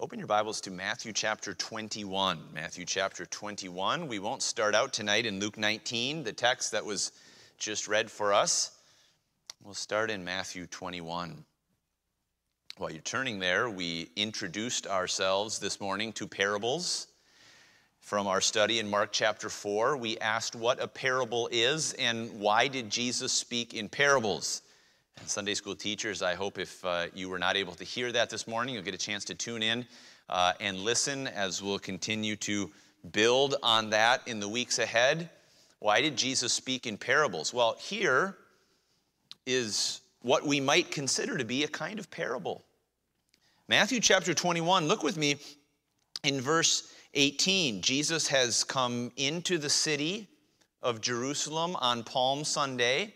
Open your Bibles to Matthew chapter 21. Matthew chapter 21. We won't start out tonight in Luke 19, the text that was just read for us. We'll start in Matthew 21. While you're turning there, we introduced ourselves this morning to parables. From our study in Mark chapter 4, we asked what a parable is and why did Jesus speak in parables. And Sunday school teachers, I hope if uh, you were not able to hear that this morning, you'll get a chance to tune in uh, and listen as we'll continue to build on that in the weeks ahead. Why did Jesus speak in parables? Well, here is what we might consider to be a kind of parable. Matthew chapter 21, look with me in verse 18. Jesus has come into the city of Jerusalem on Palm Sunday.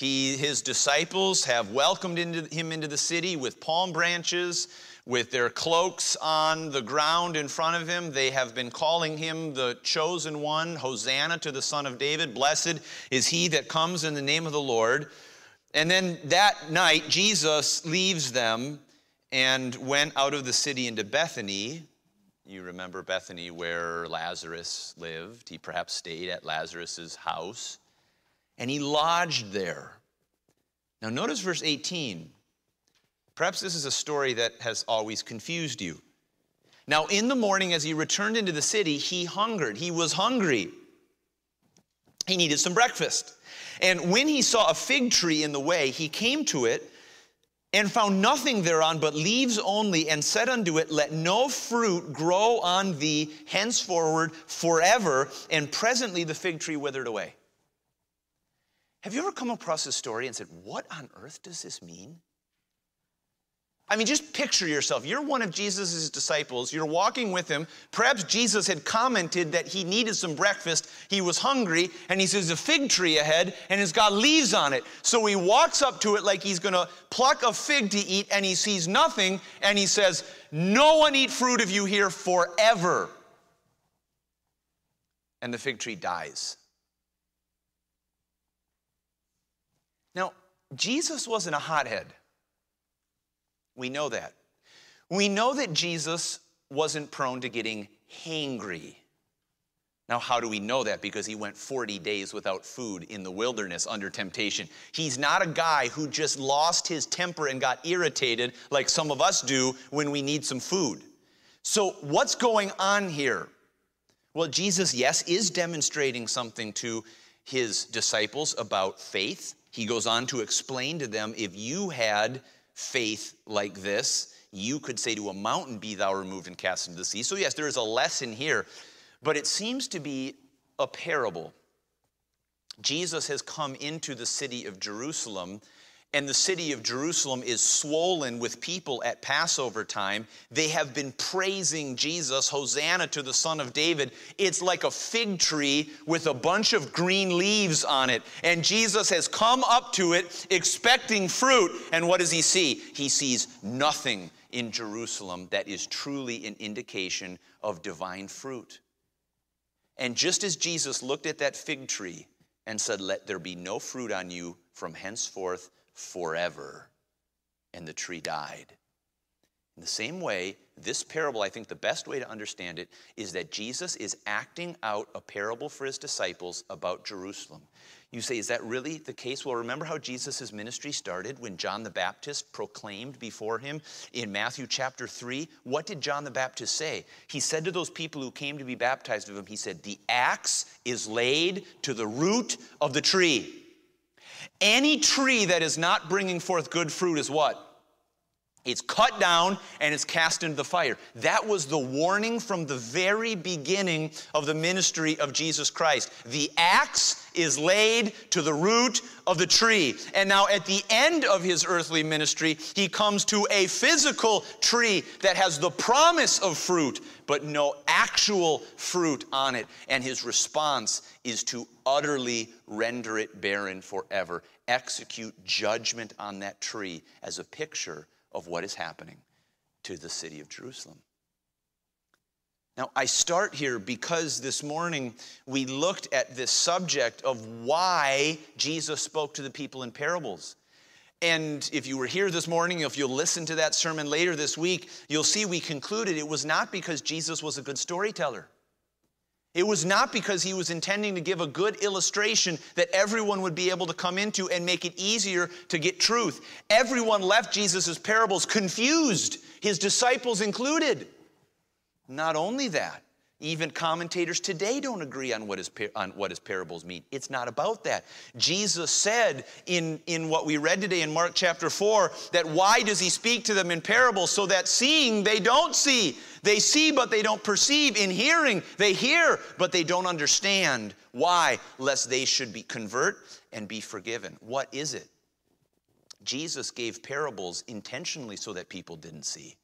He, his disciples have welcomed into, him into the city with palm branches, with their cloaks on the ground in front of him. They have been calling him the chosen one, Hosanna to the Son of David. Blessed is he that comes in the name of the Lord. And then that night, Jesus leaves them and went out of the city into Bethany. You remember Bethany where Lazarus lived. He perhaps stayed at Lazarus's house and he lodged there. Now, notice verse 18. Perhaps this is a story that has always confused you. Now, in the morning, as he returned into the city, he hungered. He was hungry. He needed some breakfast. And when he saw a fig tree in the way, he came to it and found nothing thereon but leaves only, and said unto it, Let no fruit grow on thee henceforward forever. And presently the fig tree withered away. Have you ever come across this story and said, What on earth does this mean? I mean, just picture yourself. You're one of Jesus' disciples. You're walking with him. Perhaps Jesus had commented that he needed some breakfast. He was hungry, and he sees a fig tree ahead, and it's got leaves on it. So he walks up to it like he's going to pluck a fig to eat, and he sees nothing, and he says, No one eat fruit of you here forever. And the fig tree dies. Now, Jesus wasn't a hothead. We know that. We know that Jesus wasn't prone to getting hangry. Now, how do we know that? Because he went 40 days without food in the wilderness under temptation. He's not a guy who just lost his temper and got irritated like some of us do when we need some food. So, what's going on here? Well, Jesus, yes, is demonstrating something to his disciples about faith. He goes on to explain to them if you had faith like this, you could say to a mountain, Be thou removed and cast into the sea. So, yes, there is a lesson here, but it seems to be a parable. Jesus has come into the city of Jerusalem and the city of Jerusalem is swollen with people at Passover time. They have been praising Jesus, Hosanna to the Son of David. It's like a fig tree with a bunch of green leaves on it. And Jesus has come up to it expecting fruit. And what does he see? He sees nothing in Jerusalem that is truly an indication of divine fruit. And just as Jesus looked at that fig tree and said, Let there be no fruit on you from henceforth forever. And the tree died. In the same way, this parable, I think the best way to understand it is that Jesus is acting out a parable for his disciples about Jerusalem. You say, is that really the case? Well, remember how Jesus' ministry started when John the Baptist proclaimed before him in Matthew chapter 3? What did John the Baptist say? He said to those people who came to be baptized of him, he said, The axe is laid to the root of the tree. Any tree that is not bringing forth good fruit is what? It's cut down and it's cast into the fire. That was the warning from the very beginning of the ministry of Jesus Christ. The axe is laid to the root of the tree. And now, at the end of his earthly ministry, he comes to a physical tree that has the promise of fruit, but no actual fruit on it. And his response is to utterly render it barren forever, execute judgment on that tree as a picture of what is happening to the city of Jerusalem. Now, I start here because this morning we looked at this subject of why Jesus spoke to the people in parables. And if you were here this morning, if you'll listen to that sermon later this week, you'll see we concluded it was not because Jesus was a good storyteller. It was not because he was intending to give a good illustration that everyone would be able to come into and make it easier to get truth. Everyone left Jesus' parables confused, his disciples included. Not only that, even commentators today don't agree on what, his, on what his parables mean. It's not about that. Jesus said in, in what we read today in Mark chapter 4 that why does he speak to them in parables? So that seeing they don't see. They see but they don't perceive. In hearing they hear but they don't understand. Why? Lest they should be convert and be forgiven. What is it? Jesus gave parables intentionally so that people didn't see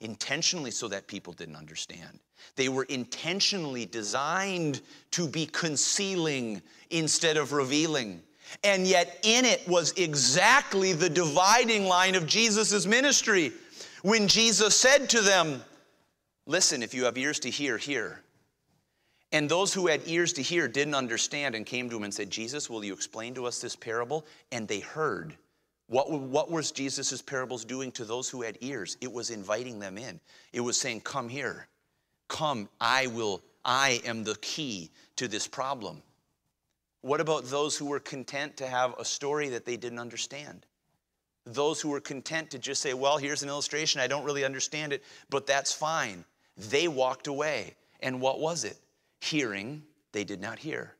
intentionally so that people didn't understand. They were intentionally designed to be concealing instead of revealing. And yet, in it was exactly the dividing line of Jesus' ministry. When Jesus said to them, Listen, if you have ears to hear, hear. And those who had ears to hear didn't understand and came to him and said, Jesus, will you explain to us this parable? And they heard. What, what was Jesus' parables doing to those who had ears? It was inviting them in. It was saying, Come here. Come, I will, I am the key to this problem. What about those who were content to have a story that they didn't understand? Those who were content to just say, Well, here's an illustration. I don't really understand it, but that's fine. They walked away. And what was it? Hearing, they did not hear.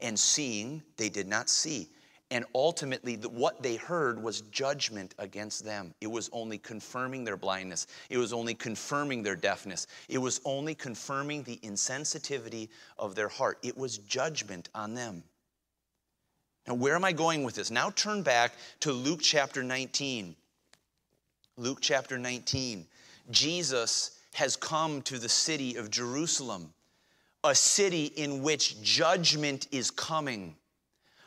And seeing, they did not see. And ultimately, what they heard was judgment against them. It was only confirming their blindness. It was only confirming their deafness. It was only confirming the insensitivity of their heart. It was judgment on them. Now, where am I going with this? Now turn back to Luke chapter 19. Luke chapter 19. Jesus has come to the city of Jerusalem, a city in which judgment is coming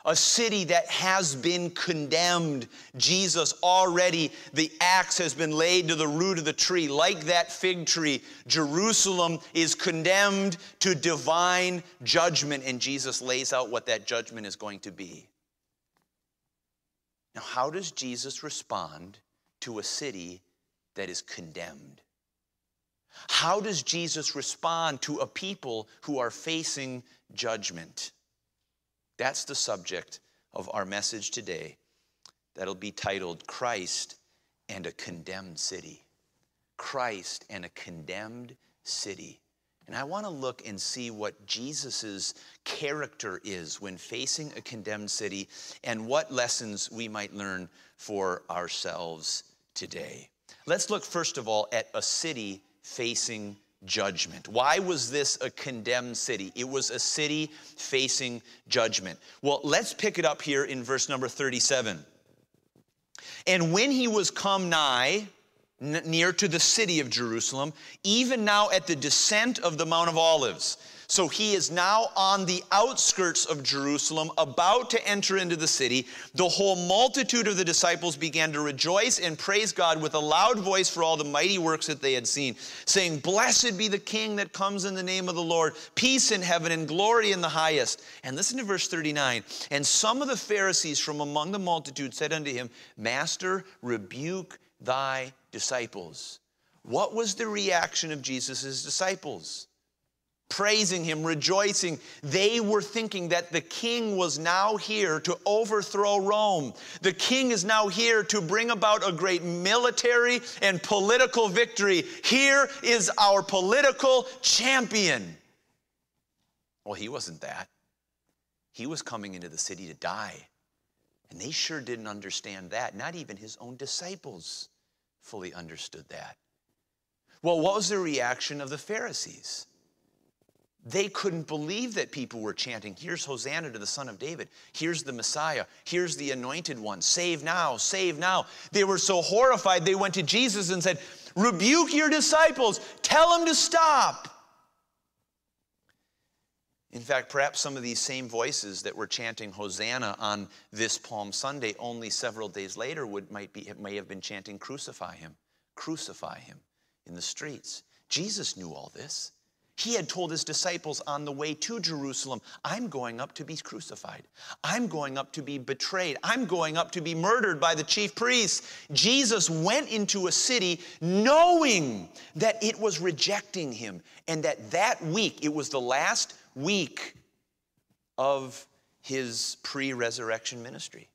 a city that has been condemned. Jesus already, the axe has been laid to the root of the tree. Like that fig tree, Jerusalem is condemned to divine judgment, and Jesus lays out what that judgment is going to be. Now, how does Jesus respond to a city that is condemned? How does Jesus respond to a people who are facing judgment? That's the subject of our message today. That'll be titled Christ and a Condemned City. Christ and a Condemned City. And I want to look and see what Jesus' character is when facing a condemned city and what lessons we might learn for ourselves today. Let's look first of all at a city facing judgment. Why was this a condemned city? It was a city facing judgment. Well, let's pick it up here in verse number 37. And when he was come nigh, near to the city of Jerusalem, even now at the descent of the Mount of Olives, so he is now on the outskirts of Jerusalem, about to enter into the city. The whole multitude of the disciples began to rejoice and praise God with a loud voice for all the mighty works that they had seen, saying, Blessed be the King that comes in the name of the Lord, peace in heaven and glory in the highest. And listen to verse 39. And some of the Pharisees from among the multitude said unto him, Master, rebuke thy disciples. What was the reaction of Jesus' disciples? Praising him, rejoicing. They were thinking that the king was now here to overthrow Rome. The king is now here to bring about a great military and political victory. Here is our political champion. Well, he wasn't that. He was coming into the city to die. And they sure didn't understand that. Not even his own disciples fully understood that. Well, what was the reaction of the Pharisees? They couldn't believe that people were chanting, Here's Hosanna to the Son of David. Here's the Messiah. Here's the anointed one. Save now, save now. They were so horrified, they went to Jesus and said, Rebuke your disciples, tell them to stop. In fact, perhaps some of these same voices that were chanting Hosanna on this Palm Sunday only several days later would, might be, may have been chanting, Crucify him, crucify him in the streets. Jesus knew all this. He had told his disciples on the way to Jerusalem, I'm going up to be crucified. I'm going up to be betrayed. I'm going up to be murdered by the chief priests. Jesus went into a city knowing that it was rejecting him and that that week, it was the last week of his pre resurrection ministry.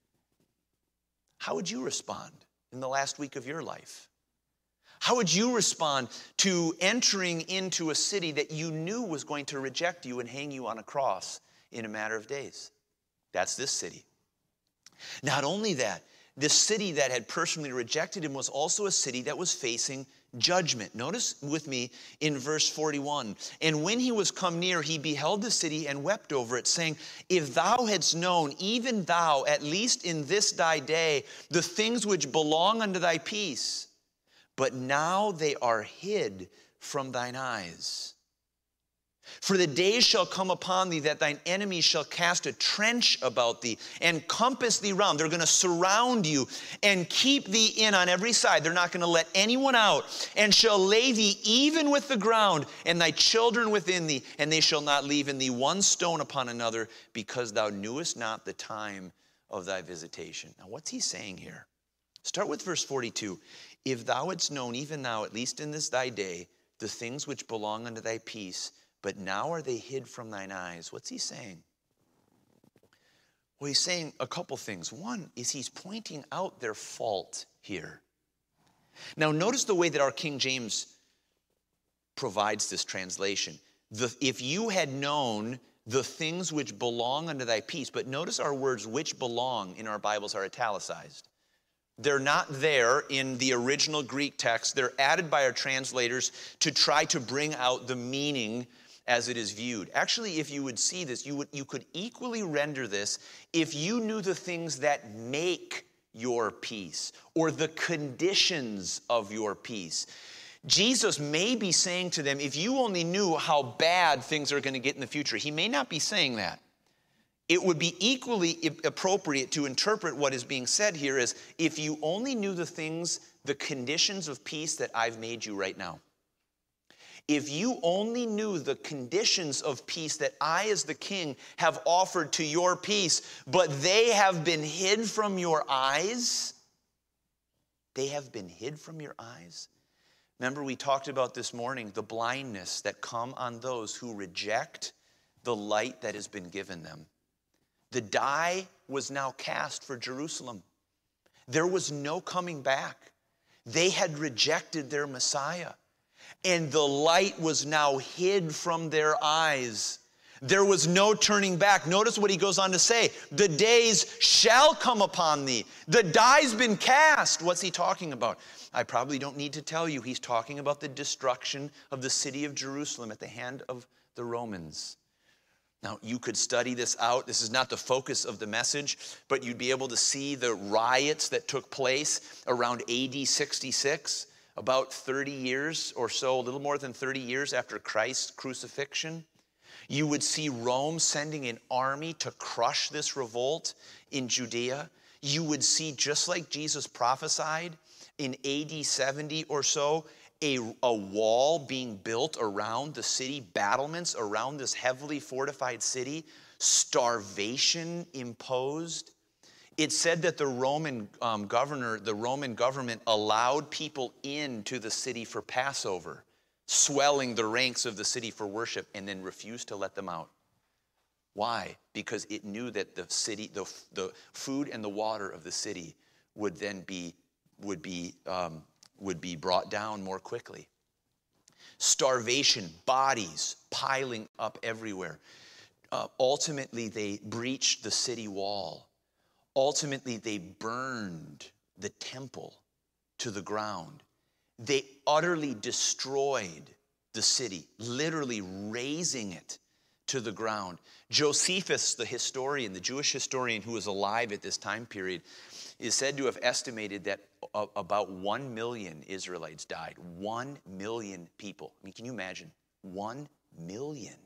How would you respond in the last week of your life? How would you respond to entering into a city that you knew was going to reject you and hang you on a cross in a matter of days? That's this city. Not only that, this city that had personally rejected him was also a city that was facing judgment. Notice with me in verse 41 And when he was come near, he beheld the city and wept over it, saying, If thou hadst known, even thou, at least in this thy day, the things which belong unto thy peace, but now they are hid from thine eyes. For the days shall come upon thee that thine enemies shall cast a trench about thee and compass thee round. They're going to surround you and keep thee in on every side. They're not going to let anyone out and shall lay thee even with the ground and thy children within thee, and they shall not leave in thee one stone upon another because thou knewest not the time of thy visitation. Now, what's he saying here? Start with verse 42. If thou hadst known, even now, at least in this thy day, the things which belong unto thy peace, but now are they hid from thine eyes. What's he saying? Well, he's saying a couple things. One is he's pointing out their fault here. Now, notice the way that our King James provides this translation. The, if you had known the things which belong unto thy peace, but notice our words which belong in our Bibles are italicized. They're not there in the original Greek text. They're added by our translators to try to bring out the meaning as it is viewed. Actually, if you would see this, you, would, you could equally render this if you knew the things that make your peace or the conditions of your peace. Jesus may be saying to them, if you only knew how bad things are going to get in the future, he may not be saying that it would be equally appropriate to interpret what is being said here as if you only knew the things, the conditions of peace that I've made you right now. If you only knew the conditions of peace that I, as the king, have offered to your peace, but they have been hid from your eyes, they have been hid from your eyes. Remember, we talked about this morning the blindness that come on those who reject the light that has been given them. The die was now cast for Jerusalem. There was no coming back. They had rejected their Messiah, and the light was now hid from their eyes. There was no turning back. Notice what he goes on to say The days shall come upon thee. The die's been cast. What's he talking about? I probably don't need to tell you. He's talking about the destruction of the city of Jerusalem at the hand of the Romans. Now, you could study this out. This is not the focus of the message, but you'd be able to see the riots that took place around AD 66, about 30 years or so, a little more than 30 years after Christ's crucifixion. You would see Rome sending an army to crush this revolt in Judea. You would see, just like Jesus prophesied in AD 70 or so, a, a wall being built around the city, battlements around this heavily fortified city, starvation imposed. It said that the Roman um, governor, the Roman government allowed people into the city for Passover, swelling the ranks of the city for worship, and then refused to let them out. Why? Because it knew that the city, the, the food and the water of the city would then be, would be um, would be brought down more quickly. Starvation, bodies piling up everywhere. Uh, ultimately, they breached the city wall. Ultimately, they burned the temple to the ground. They utterly destroyed the city, literally razing it to the ground. Josephus, the historian, the Jewish historian who was alive at this time period, is said to have estimated that about 1 million Israelites died. 1 million people. I mean, can you imagine? 1 million.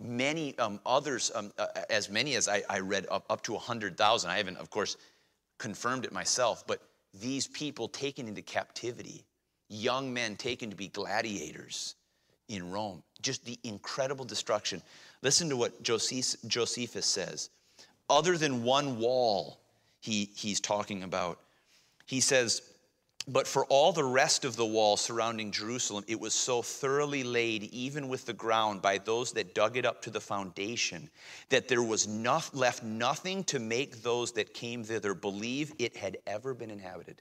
Many um, others, um, uh, as many as I, I read, up, up to 100,000. I haven't, of course, confirmed it myself, but these people taken into captivity, young men taken to be gladiators, in Rome. Just the incredible destruction. Listen to what Josephus says. Other than one wall, he, he's talking about. He says, but for all the rest of the wall surrounding Jerusalem, it was so thoroughly laid, even with the ground, by those that dug it up to the foundation, that there was left nothing to make those that came thither believe it had ever been inhabited.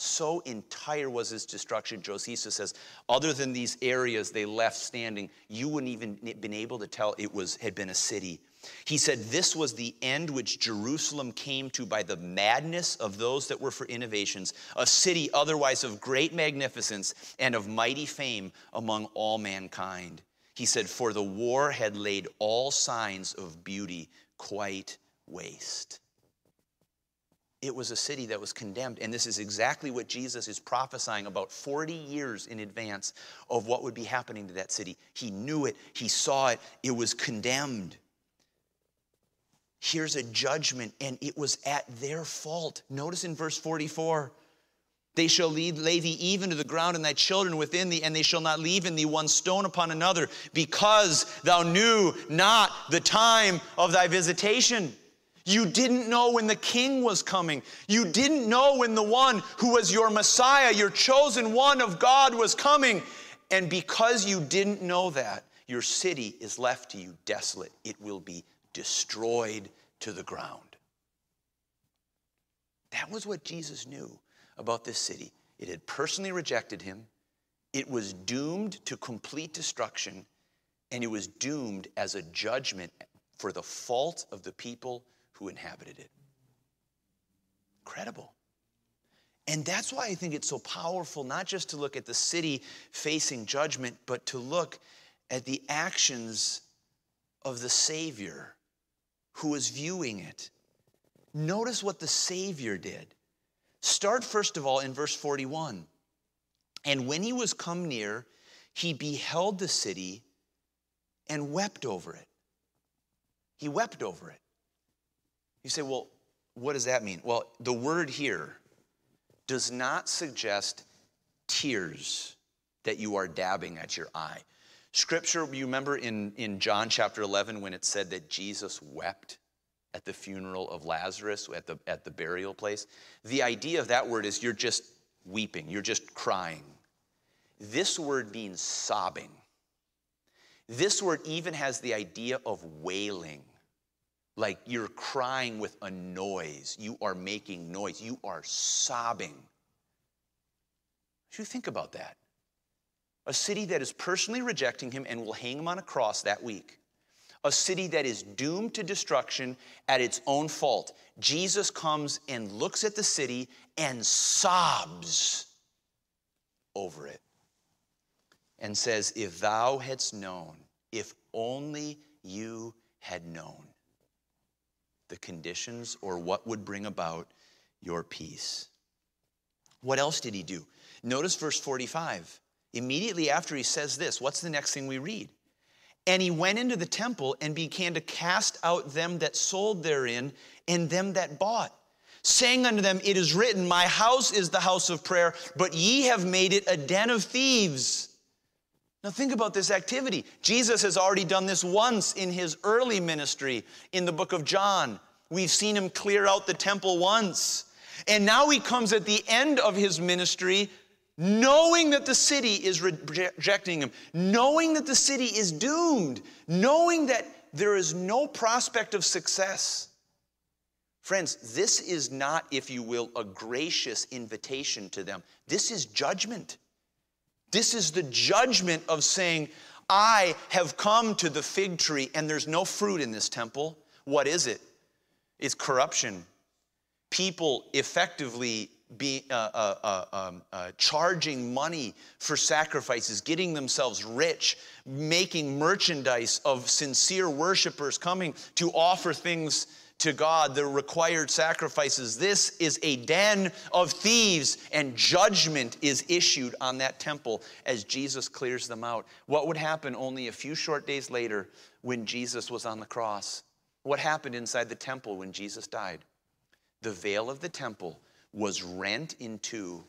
So entire was its destruction, Josephus says, other than these areas they left standing, you wouldn't even been able to tell it was had been a city. He said this was the end which Jerusalem came to by the madness of those that were for innovations, a city otherwise of great magnificence and of mighty fame among all mankind. He said, For the war had laid all signs of beauty quite waste. It was a city that was condemned. And this is exactly what Jesus is prophesying about 40 years in advance of what would be happening to that city. He knew it, he saw it, it was condemned. Here's a judgment, and it was at their fault. Notice in verse 44 they shall lead, lay thee even to the ground, and thy children within thee, and they shall not leave in thee one stone upon another, because thou knew not the time of thy visitation. You didn't know when the king was coming. You didn't know when the one who was your Messiah, your chosen one of God, was coming. And because you didn't know that, your city is left to you desolate. It will be destroyed to the ground. That was what Jesus knew about this city. It had personally rejected him, it was doomed to complete destruction, and it was doomed as a judgment for the fault of the people who inhabited it. Incredible. And that's why I think it's so powerful not just to look at the city facing judgment, but to look at the actions of the Savior who was viewing it. Notice what the Savior did. Start first of all in verse 41. And when he was come near, he beheld the city and wept over it. He wept over it. You say, well, what does that mean? Well, the word here does not suggest tears that you are dabbing at your eye. Scripture, you remember in, in John chapter 11 when it said that Jesus wept at the funeral of Lazarus, at the, at the burial place? The idea of that word is you're just weeping, you're just crying. This word means sobbing. This word even has the idea of wailing like you're crying with a noise. You are making noise. You are sobbing. You think about that? A city that is personally rejecting him and will hang him on a cross that week. A city that is doomed to destruction at its own fault. Jesus comes and looks at the city and sobs over it and says, If thou hadst known, if only you had known the conditions or what would bring about your peace. What else did he do? Notice verse 45. Immediately after he says this, what's the next thing we read? And he went into the temple and began to cast out them that sold therein and them that bought, saying unto them, It is written, My house is the house of prayer, but ye have made it a den of thieves. Now, think about this activity. Jesus has already done this once in his early ministry in the book of John. We've seen him clear out the temple once. And now he comes at the end of his ministry, knowing that the city is rejecting him, knowing that the city is doomed, knowing that there is no prospect of success. Friends, this is not, if you will, a gracious invitation to them. This is judgment. This is the judgment of saying, I have come to the fig tree and there's no fruit in this temple. What is it? It's corruption. People effectively be uh, uh, uh, um, uh, charging money for sacrifices, getting themselves rich, making merchandise of sincere worshipers coming to offer things to God, the required sacrifices. This is a den of thieves, and judgment is issued on that temple as Jesus clears them out. What would happen only a few short days later when Jesus was on the cross? What happened inside the temple when Jesus died? The veil of the temple was rent in two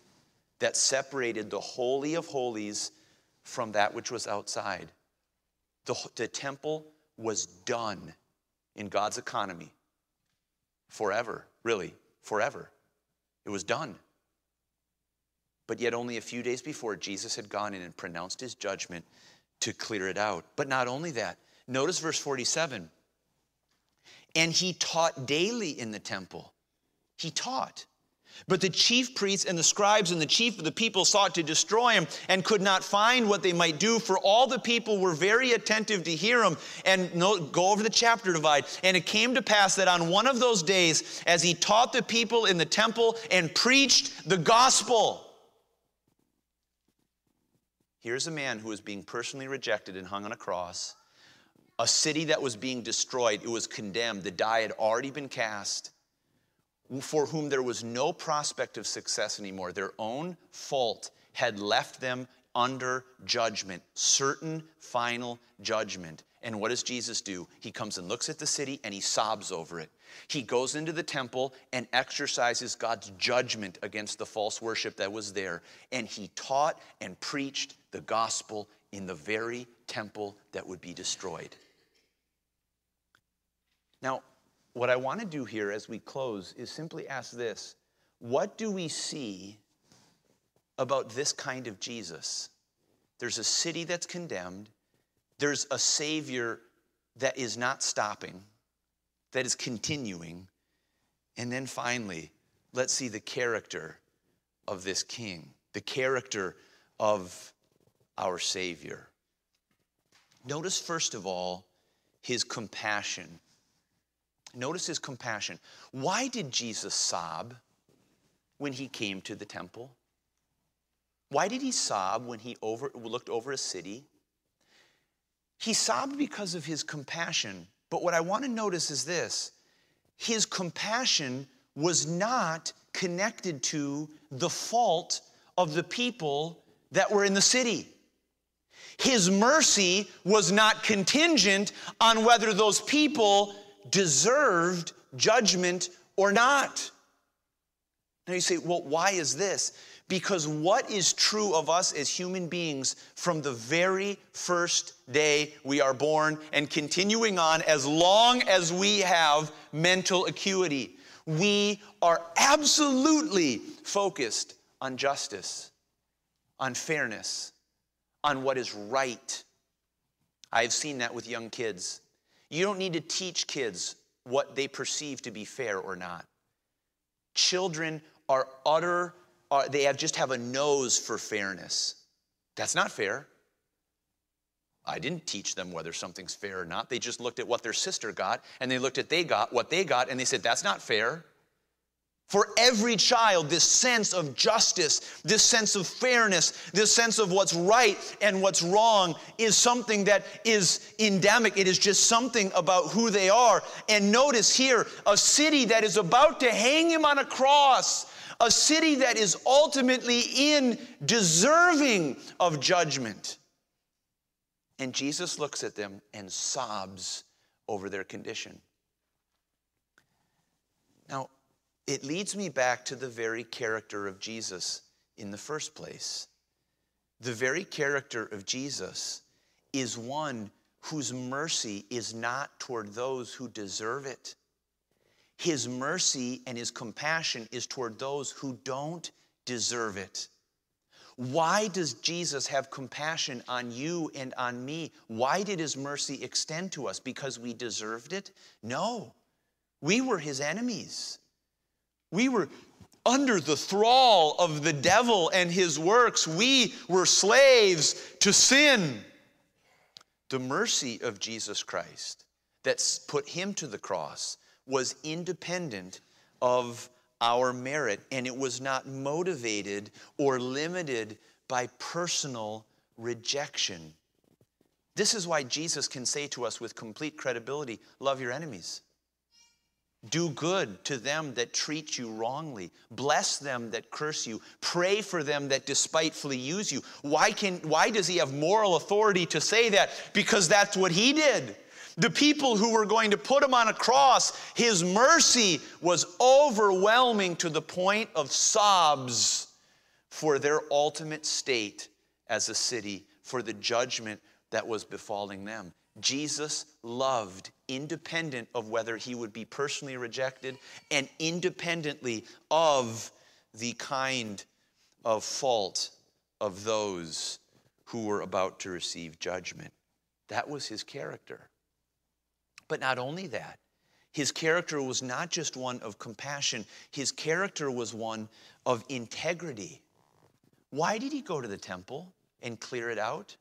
that separated the Holy of Holies from that which was outside. The, the temple was done in God's economy forever, really, forever. It was done. But yet, only a few days before, Jesus had gone in and pronounced his judgment to clear it out. But not only that, notice verse 47 and he taught daily in the temple. He taught. But the chief priests and the scribes and the chief of the people sought to destroy him and could not find what they might do, for all the people were very attentive to hear him. And go over the chapter divide. And it came to pass that on one of those days, as he taught the people in the temple and preached the gospel, here's a man who was being personally rejected and hung on a cross, a city that was being destroyed, it was condemned, the die had already been cast for whom there was no prospect of success anymore. Their own fault had left them under judgment, certain final judgment. And what does Jesus do? He comes and looks at the city and he sobs over it. He goes into the temple and exercises God's judgment against the false worship that was there. And he taught and preached the gospel in the very temple that would be destroyed. Now, what I want to do here as we close is simply ask this What do we see about this kind of Jesus? There's a city that's condemned, there's a Savior that is not stopping, that is continuing. And then finally, let's see the character of this King, the character of our Savior. Notice, first of all, his compassion Notice his compassion. Why did Jesus sob when he came to the temple? Why did he sob when he over, looked over a city? He sobbed because of his compassion. But what I want to notice is this his compassion was not connected to the fault of the people that were in the city. His mercy was not contingent on whether those people deserved judgment or not. Now you say, well, why is this? Because what is true of us as human beings from the very first day we are born and continuing on as long as we have mental acuity? We are absolutely focused on justice, on fairness, on what is right. I've seen that with young kids. You don't need to teach kids what they perceive to be fair or not. Children are utter, are, they have just have a nose for fairness. That's not fair. I didn't teach them whether something's fair or not. They just looked at what their sister got and they looked at they got what they got and they said that's not fair. For every child, this sense of justice, this sense of fairness, this sense of what's right and what's wrong is something that is endemic. It is just something about who they are. And notice here a city that is about to hang him on a cross, a city that is ultimately in deserving of judgment. And Jesus looks at them and sobs over their condition. Now, it leads me back to the very character of Jesus in the first place. The very character of Jesus is one whose mercy is not toward those who deserve it. His mercy and his compassion is toward those who don't deserve it. Why does Jesus have compassion on you and on me? Why did his mercy extend to us? Because we deserved it? No. We were his enemies. We were under the thrall of the devil and his works. We were slaves to sin. The mercy of Jesus Christ that put him to the cross was independent of our merit, and it was not motivated or limited by personal rejection. This is why Jesus can say to us with complete credibility love your enemies. Do good to them that treat you wrongly. Bless them that curse you. Pray for them that despitefully use you. Why, can, why does he have moral authority to say that? Because that's what he did. The people who were going to put him on a cross, his mercy was overwhelming to the point of sobs for their ultimate state as a city for the judgment that was befalling them. Jesus loved independent of whether he would be personally rejected and independently of the kind of fault of those who were about to receive judgment. That was his character. But not only that, his character was not just one of compassion, his character was one of integrity. Why did he go to the temple and clear it out?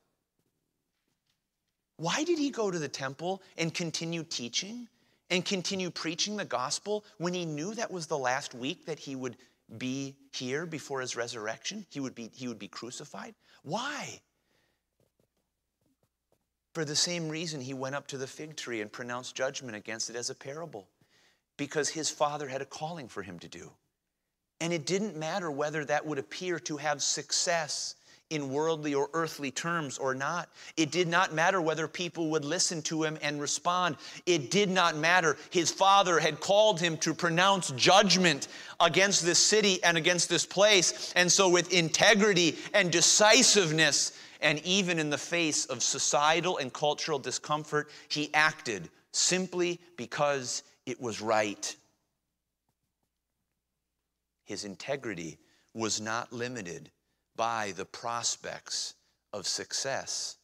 Why did he go to the temple and continue teaching and continue preaching the gospel when he knew that was the last week that he would be here before his resurrection? He would be, he would be crucified? Why? For the same reason, he went up to the fig tree and pronounced judgment against it as a parable, because his father had a calling for him to do. And it didn't matter whether that would appear to have success in worldly or earthly terms or not. It did not matter whether people would listen to him and respond. It did not matter. His father had called him to pronounce judgment against this city and against this place. And so, with integrity and decisiveness, and even in the face of societal and cultural discomfort, he acted simply because it was right. His integrity was not limited by the prospects of success.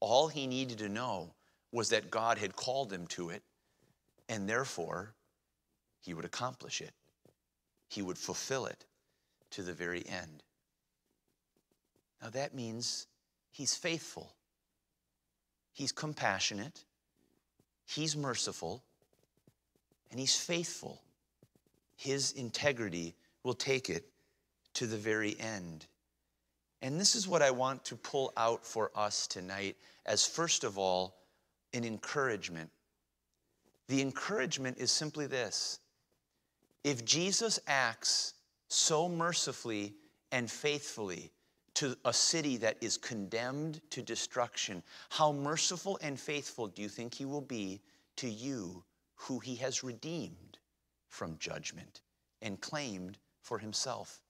All he needed to know was that God had called him to it, and therefore he would accomplish it. He would fulfill it to the very end. Now that means he's faithful, he's compassionate, he's merciful, and he's faithful. His integrity will take it to the very end. And this is what I want to pull out for us tonight as, first of all, an encouragement. The encouragement is simply this if Jesus acts so mercifully and faithfully to a city that is condemned to destruction, how merciful and faithful do you think he will be to you who he has redeemed from judgment and claimed for himself?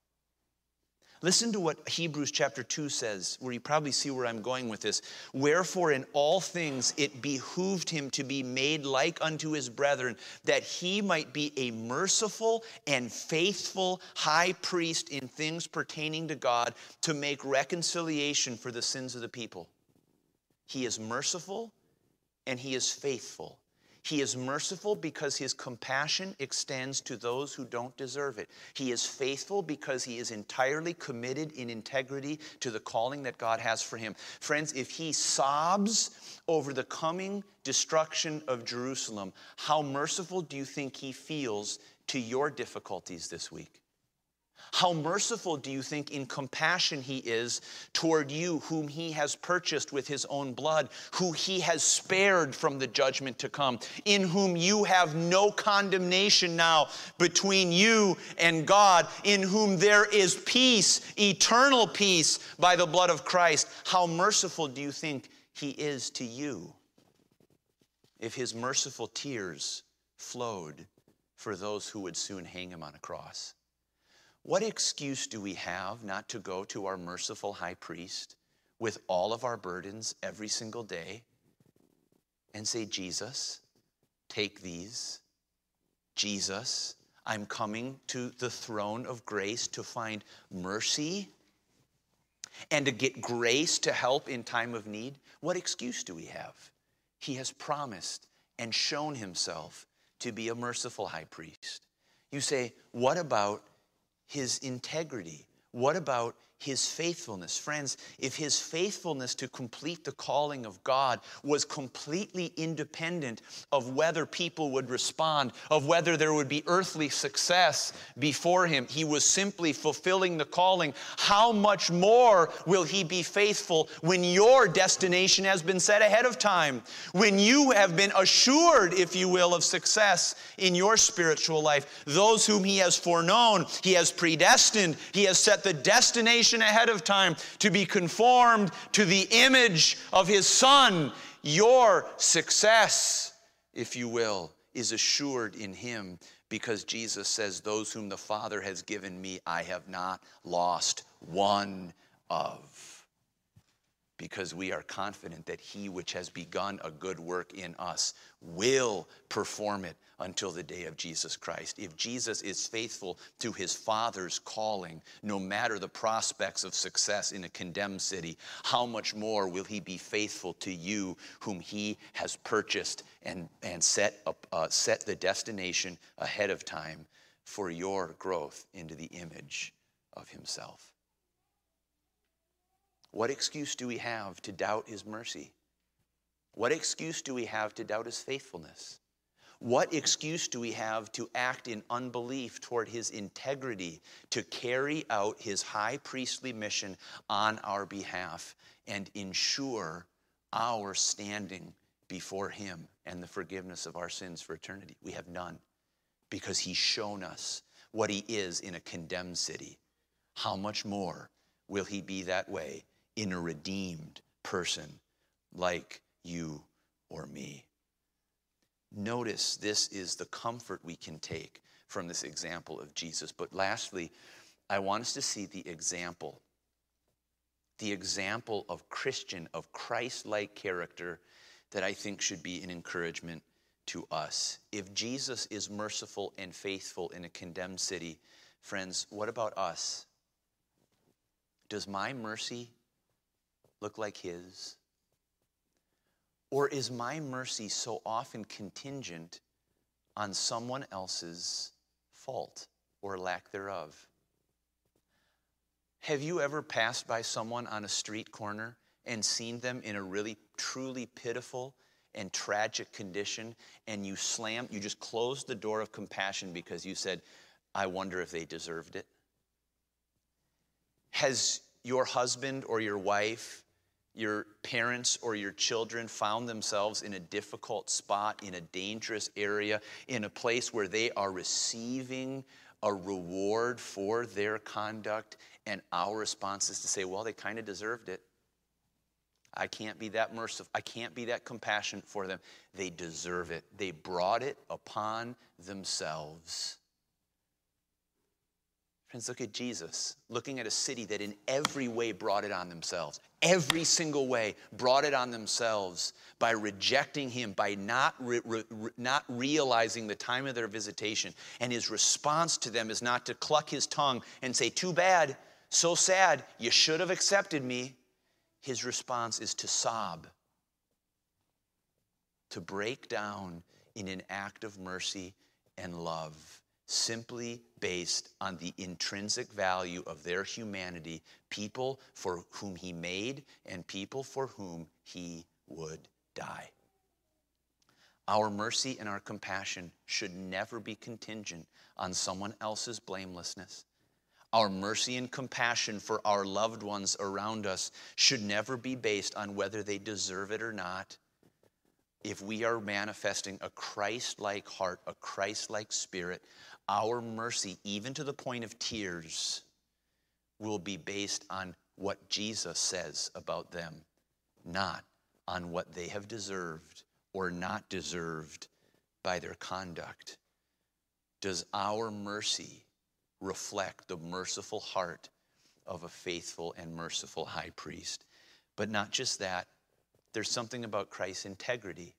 Listen to what Hebrews chapter 2 says, where you probably see where I'm going with this. Wherefore, in all things it behooved him to be made like unto his brethren, that he might be a merciful and faithful high priest in things pertaining to God, to make reconciliation for the sins of the people. He is merciful and he is faithful. He is merciful because his compassion extends to those who don't deserve it. He is faithful because he is entirely committed in integrity to the calling that God has for him. Friends, if he sobs over the coming destruction of Jerusalem, how merciful do you think he feels to your difficulties this week? How merciful do you think in compassion he is toward you, whom he has purchased with his own blood, who he has spared from the judgment to come, in whom you have no condemnation now between you and God, in whom there is peace, eternal peace by the blood of Christ. How merciful do you think he is to you? If his merciful tears flowed for those who would soon hang him on a cross. What excuse do we have not to go to our merciful high priest with all of our burdens every single day and say, Jesus, take these. Jesus, I'm coming to the throne of grace to find mercy and to get grace to help in time of need. What excuse do we have? He has promised and shown himself to be a merciful high priest. You say, What about his integrity? What about his faithfulness. Friends, if his faithfulness to complete the calling of God was completely independent of whether people would respond, of whether there would be earthly success before him, he was simply fulfilling the calling. How much more will he be faithful when your destination has been set ahead of time? When you have been assured, if you will, of success in your spiritual life? Those whom he has foreknown, he has predestined, he has set the destination ahead of time to be conformed to the image of his son. Your success, if you will, is assured in him because Jesus says, Those whom the Father has given me, I have not lost one of. Because we are confident that he which has begun a good work in us will perform it until the day of Jesus Christ. If Jesus is faithful to his Father's calling, no matter the prospects of success in a condemned city, how much more will he be faithful to you, whom he has purchased and, and set, up, uh, set the destination ahead of time for your growth into the image of himself? What excuse do we have to doubt his mercy? What excuse do we have to doubt his faithfulness? What excuse do we have to act in unbelief toward his integrity, to carry out his high priestly mission on our behalf and ensure our standing before him and the forgiveness of our sins for eternity? We have none because he's shown us what he is in a condemned city. How much more will he be that way in a redeemed person like you or me. Notice this is the comfort we can take from this example of Jesus. But lastly, I want us to see the example, the example of Christian, of Christ like character that I think should be an encouragement to us. If Jesus is merciful and faithful in a condemned city, friends, what about us? Does my mercy look like His? Or is my mercy so often contingent on someone else's fault or lack thereof? Have you ever passed by someone on a street corner and seen them in a really truly pitiful and tragic condition and you slam, you just closed the door of compassion because you said, I wonder if they deserved it? Has your husband or your wife your parents or your children found themselves in a difficult spot, in a dangerous area, in a place where they are receiving a reward for their conduct, and our response is to say, well, they kind of deserved it. I can't be that merciful. I can't be that compassionate for them. They deserve it. They brought it upon themselves. Friends, look at Jesus, looking at a city that in every way brought it on themselves. Every single way brought it on themselves by rejecting him, by not, re- re- not realizing the time of their visitation. And his response to them is not to cluck his tongue and say, Too bad, so sad, you should have accepted me. His response is to sob, to break down in an act of mercy and love simply based on the intrinsic value of their humanity, people for whom he made and people for whom he would die. Our mercy and our compassion should never be contingent on someone else's blamelessness. Our mercy and compassion for our loved ones around us should never be based on whether they deserve it or not. If we are manifesting a Christ like heart, a Christ like spirit, our mercy, even to the point of tears, will be based on what Jesus says about them, not on what they have deserved or not deserved by their conduct. Does our mercy reflect the merciful heart of a faithful and merciful high priest? But not just that, there's something about Christ's integrity,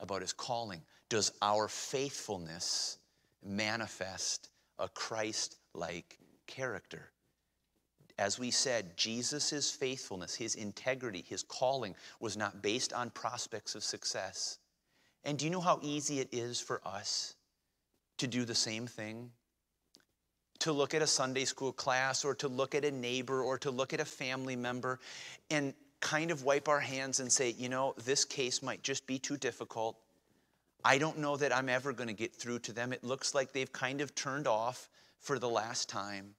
about his calling. Does our faithfulness manifest a Christ like character. As we said, Jesus' faithfulness, his integrity, his calling was not based on prospects of success. And do you know how easy it is for us to do the same thing? To look at a Sunday school class or to look at a neighbor or to look at a family member and kind of wipe our hands and say, you know, this case might just be too difficult. I don't know that I'm ever going to get through to them. It looks like they've kind of turned off for the last time.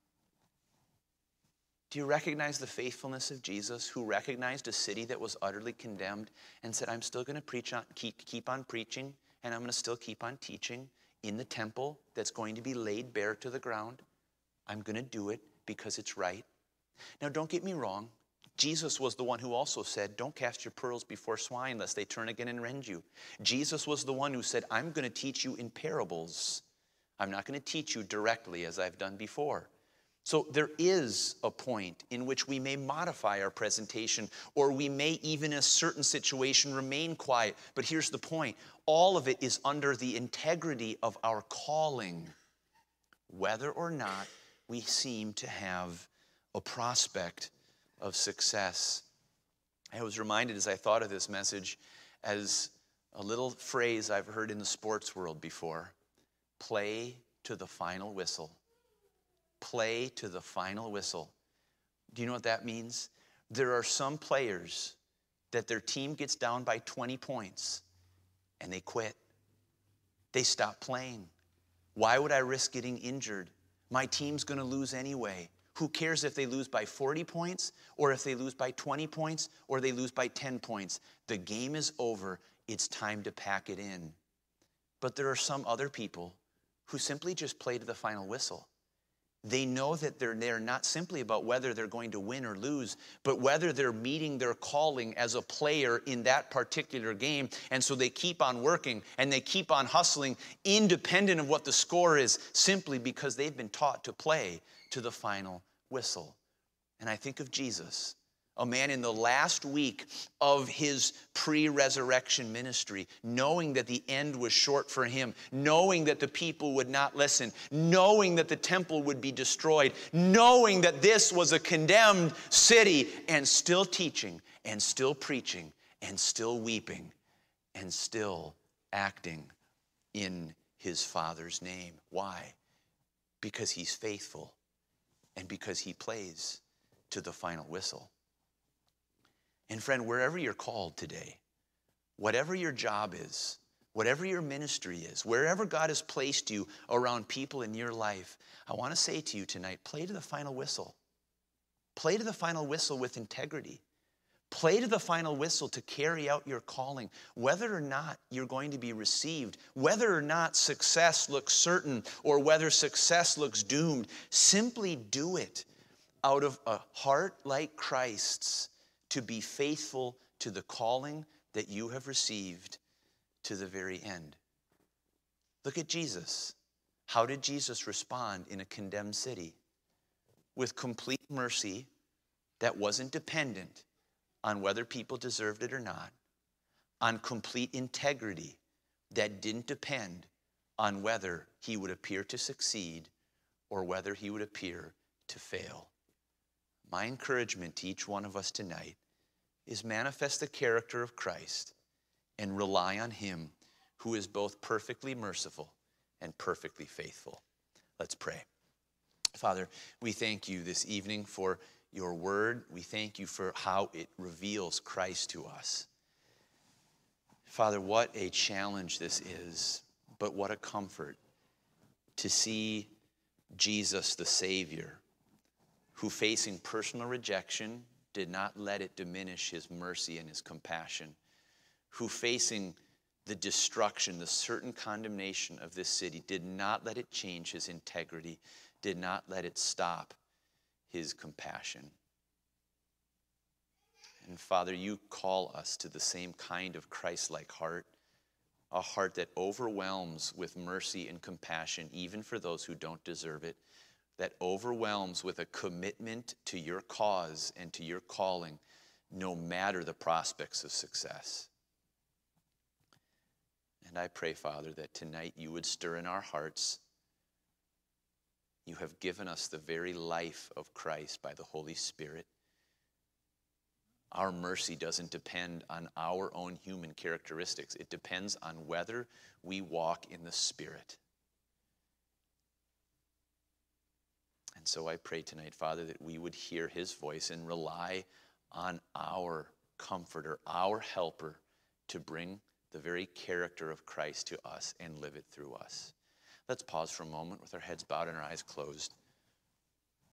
Do you recognize the faithfulness of Jesus who recognized a city that was utterly condemned and said, I'm still going to preach on, keep, keep on preaching and I'm going to still keep on teaching in the temple that's going to be laid bare to the ground? I'm going to do it because it's right. Now, don't get me wrong. Jesus was the one who also said, Don't cast your pearls before swine, lest they turn again and rend you. Jesus was the one who said, I'm going to teach you in parables. I'm not going to teach you directly as I've done before. So there is a point in which we may modify our presentation, or we may even in a certain situation remain quiet. But here's the point all of it is under the integrity of our calling, whether or not we seem to have a prospect of success. I was reminded as I thought of this message as a little phrase I've heard in the sports world before play to the final whistle play to the final whistle. Do you know what that means? There are some players that their team gets down by 20 points and they quit. They stop playing. Why would I risk getting injured? My team's going to lose anyway. Who cares if they lose by 40 points or if they lose by 20 points or they lose by 10 points? The game is over. It's time to pack it in. But there are some other people who simply just play to the final whistle. They know that they're there not simply about whether they're going to win or lose, but whether they're meeting their calling as a player in that particular game. And so they keep on working and they keep on hustling, independent of what the score is, simply because they've been taught to play to the final whistle. And I think of Jesus a man in the last week of his pre resurrection ministry, knowing that the end was short for him, knowing that the people would not listen, knowing that the temple would be destroyed, knowing that this was a condemned city, and still teaching, and still preaching, and still weeping, and still acting in his Father's name. Why? Because he's faithful and because he plays to the final whistle. And friend, wherever you're called today, whatever your job is, whatever your ministry is, wherever God has placed you around people in your life, I want to say to you tonight play to the final whistle. Play to the final whistle with integrity. Play to the final whistle to carry out your calling, whether or not you're going to be received, whether or not success looks certain or whether success looks doomed. Simply do it out of a heart like Christ's to be faithful to the calling that you have received to the very end. Look at Jesus. How did Jesus respond in a condemned city? With complete mercy that wasn't dependent on whether people deserved it or not, on complete integrity that didn't depend on whether he would appear to succeed or whether he would appear to fail. My encouragement to each one of us tonight is manifest the character of Christ and rely on Him who is both perfectly merciful and perfectly faithful. Let's pray. Father, we thank you this evening for your word. We thank you for how it reveals Christ to us. Father, what a challenge this is, but what a comfort to see Jesus, the Savior, who facing personal rejection, did not let it diminish his mercy and his compassion, who facing the destruction, the certain condemnation of this city, did not let it change his integrity, did not let it stop his compassion. And Father, you call us to the same kind of Christ like heart, a heart that overwhelms with mercy and compassion, even for those who don't deserve it that overwhelms with a commitment to your cause and to your calling, no matter the prospects of success. And I pray, Father, that tonight you would stir in our hearts. You have given us the very life of Christ by the Holy Spirit. Our mercy doesn't depend on our own human characteristics, it depends on whether we walk in the Spirit. And so I pray tonight, Father, that we would hear his voice and rely on our comforter, our helper, to bring the very character of Christ to us and live it through us. Let's pause for a moment with our heads bowed and our eyes closed.